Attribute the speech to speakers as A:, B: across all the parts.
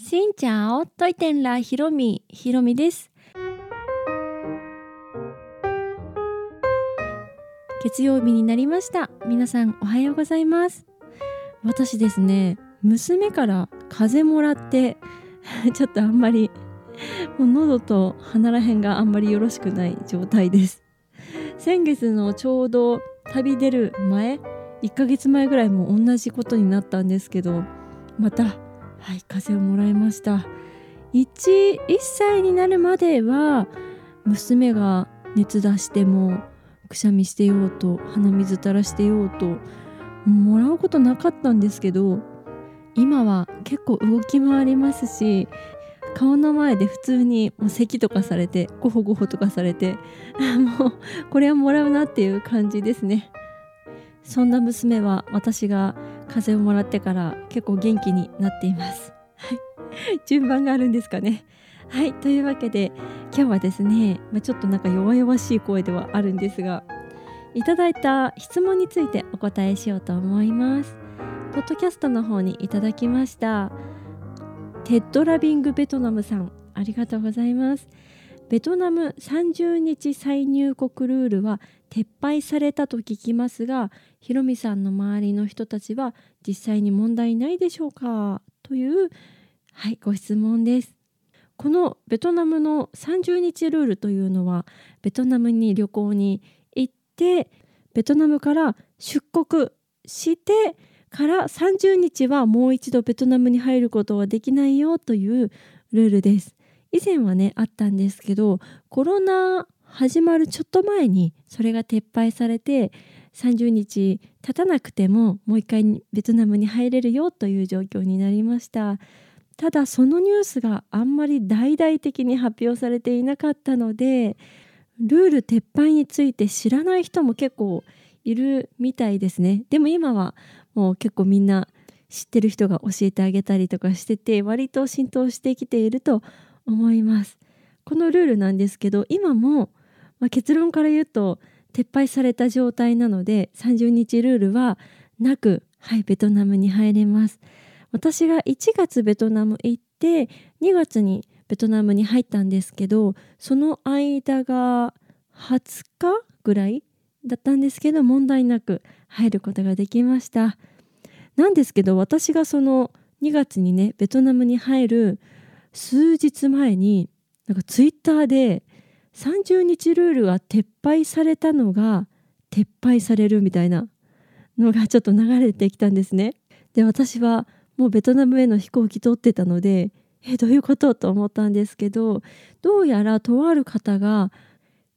A: しんちゃおといてんらひろみ。ひろみです。月曜日になりました。皆さんおはようございます。私ですね娘から風邪もらって ちょっとあんまりもう喉と鼻らへんがあんまりよろしくない状態です。先月のちょうど旅出る前1ヶ月前ぐらいも同じことになったんですけどまたはい風邪をもらいました。1, 1歳になるまでは娘が熱出してもくしゃみしてようと鼻水垂らしてようともらうことなかったんですけど今は結構動き回りますし顔の前で普通にもう咳とかされてゴホゴホとかされて もうこれはもらうなっていう感じですね。そんな娘は私が風邪をもらってから結構元気になっています。はい。順番があるんですかね。はい。というわけで今日はですね、まあ、ちょっとなんか弱々しい声ではあるんですがいただいた質問についてお答えしようと思います。ポッドキャストの方にいただきましたテッドラビングベトナムさんありがとうございます。ベトナム30日再入国ルールは撤廃されたと聞きますがひろみさんの周りの人たちは実際に問題ないでしょうか？というはいご質問です。このベトナムの30日ルールというのはベトナムに旅行に行ってベトナムから出国してから30日はもう一度ベトナムに入ることはできないよというルールです。以前はねあったんですけどコロナ始まるちょっと前にそれが撤廃されて30日経たなくてももう一回ベトナムに入れるよという状況になりました。ただそのニュースがあんまり大々的に発表されていなかったのでルール撤廃について知らない人も結構いるみたいですね。でも今はもう結構みんな知ってる人が教えてあげたりとかしてて割と浸透してきていると思います。このルールなんですけど今も、まあ、結論から言うと撤廃された状態なので30日ルールはなくはいベトナムに入れます。私が1月ベトナム行って2月にベトナムに入ったんですけどその間が20日ぐらいだったんですけど問題なく入ることができました。なんですけど私がその2月にねベトナムに入る数日前になんかツイッターで30日ルールが撤廃されたのが撤廃されるみたいなのがちょっと流れてきたんですね。で私はもうベトナムへの飛行機取ってたのでえどういうことと思ったんですけどどうやらとある方が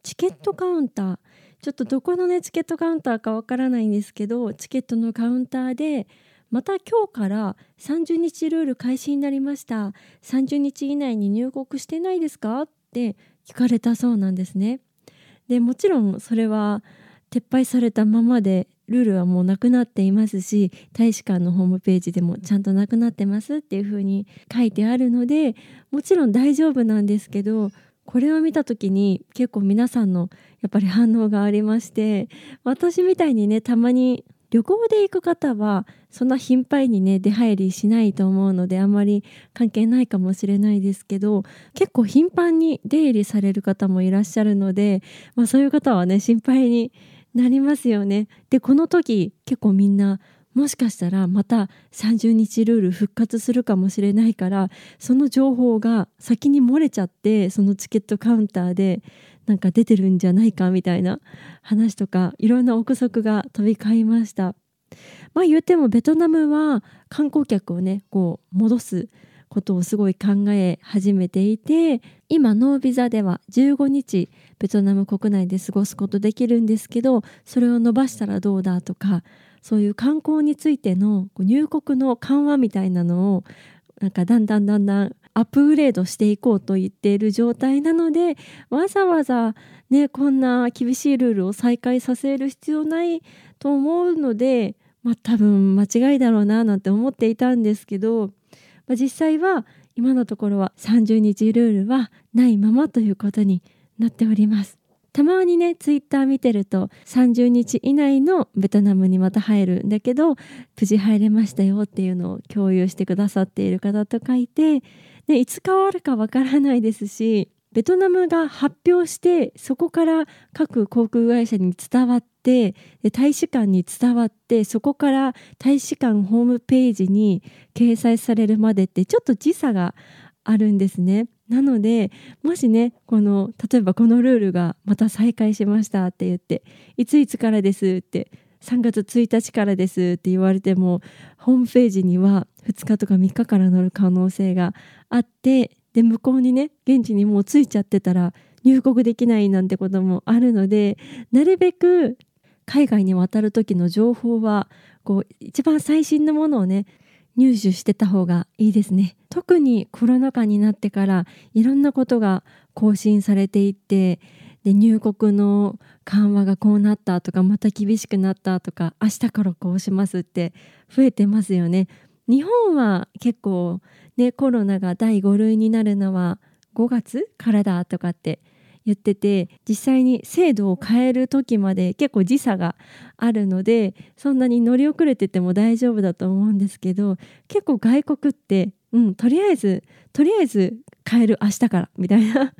A: チケットカウンターちょっとどこのねチケットカウンターかわからないんですけどチケットのカウンターでまた今日から30日ルール開始になりました。30日以内に入国してないですか？って聞かれたそうなんですね。でもちろんそれは撤廃されたままでルールはもうなくなっていますし大使館のホームページでもちゃんとなくなってますっていう風に書いてあるのでもちろん大丈夫なんですけどこれを見た時に結構皆さんのやっぱり反応がありまして私みたいにねたまに旅行で行く方はそんな頻繁にね出入りしないと思うのであまり関係ないかもしれないですけど結構頻繁に出入りされる方もいらっしゃるので、まあ、そういう方はね心配になりますよね。でこの時結構みんなもしかしたらまた30日ルール復活するかもしれないからその情報が先に漏れちゃってそのチケットカウンターでなんか出てるんじゃないかみたいな話とかいろんな憶測が飛び交いました。まあ言ってもベトナムは観光客をねこう戻すことをすごい考え始めていて今ノービザでは15日ベトナム国内で過ごすことできるんですけどそれを伸ばしたらどうだとかそういう観光についての入国の緩和みたいなのをなんかだんだんだんだんアップグレードしていこうと言っている状態なのでわざわざねこんな厳しいルールを再開させる必要ないと思うのでまあ多分間違いだろうななんて思っていたんですけど、まあ、実際は今のところは30日ルールはないままということになっております。たまにねツイッター見てると30日以内のベトナムにまた入るんだけど無事入れましたよっていうのを共有してくださっている方とかいてでいつ変わるかわからないですしベトナムが発表してそこから各航空会社に伝わって大使館に伝わってそこから大使館ホームページに掲載されるまでってちょっと時差があるんですね。なのでもしねこの例えばこのルールがまた再開しましたって言っていついつからですって3月1日からですって言われてもホームページには2日とか3日から載る可能性があってで向こうにね現地にもう着いちゃってたら入国できないなんてこともあるのでなるべく海外に渡る時の情報はこう一番最新のものをね入手してた方がいいですね。特にコロナ禍になってからいろんなことが更新されていってで入国の緩和がこうなったとかまた厳しくなったとか明日からこうしますって増えてますよね。日本は結構ねコロナが第5類になるのは5月からだとかって言ってて実際に制度を変える時まで結構時差があるのでそんなに乗り遅れてても大丈夫だと思うんですけど結構外国ってうんとりあえずとりあえず変える明日からみたいな。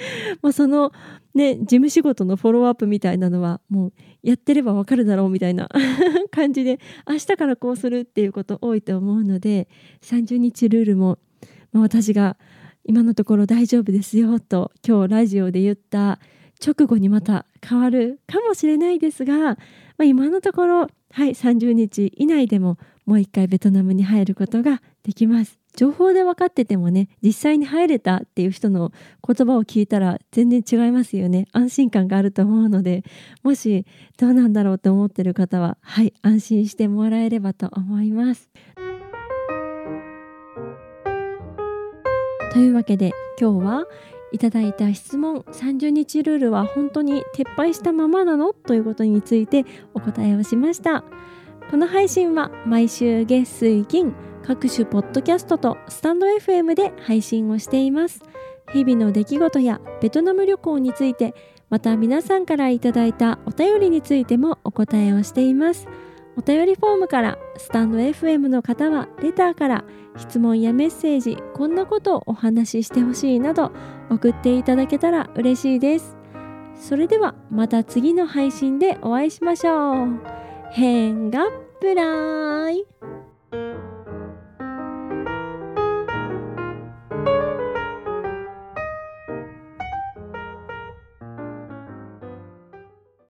A: もうそのね事務仕事のフォローアップみたいなのはもうやってればわかるだろうみたいな 感じで明日からこうするっていうこと多いと思うので30日ルールも、まあ、私が今のところ大丈夫ですよと今日ラジオで言った直後にまた変わるかもしれないですが、まあ、今のところはい30日以内でももう一回ベトナムに入ることができます。情報で分かっててもね実際に入れたっていう人の言葉を聞いたら全然違いますよね。安心感があると思うのでもしどうなんだろうと思ってる方ははい安心してもらえればと思います。いうわけで今日はいただいた質問30日ルールは本当に撤廃したままなのということについてお答えをしました。この配信は毎週月水金各種ポッドキャストとスタンド FM で配信をしています。日々の出来事やベトナム旅行についてまた皆さんからいただいたお便りについてもお答えをしています。お便りフォームからスタンド FM の方はレターから質問やメッセージこんなことをお話ししてほしいなど送っていただけたら嬉しいです。それではまた次の配信でお会いしましょう。変がプライ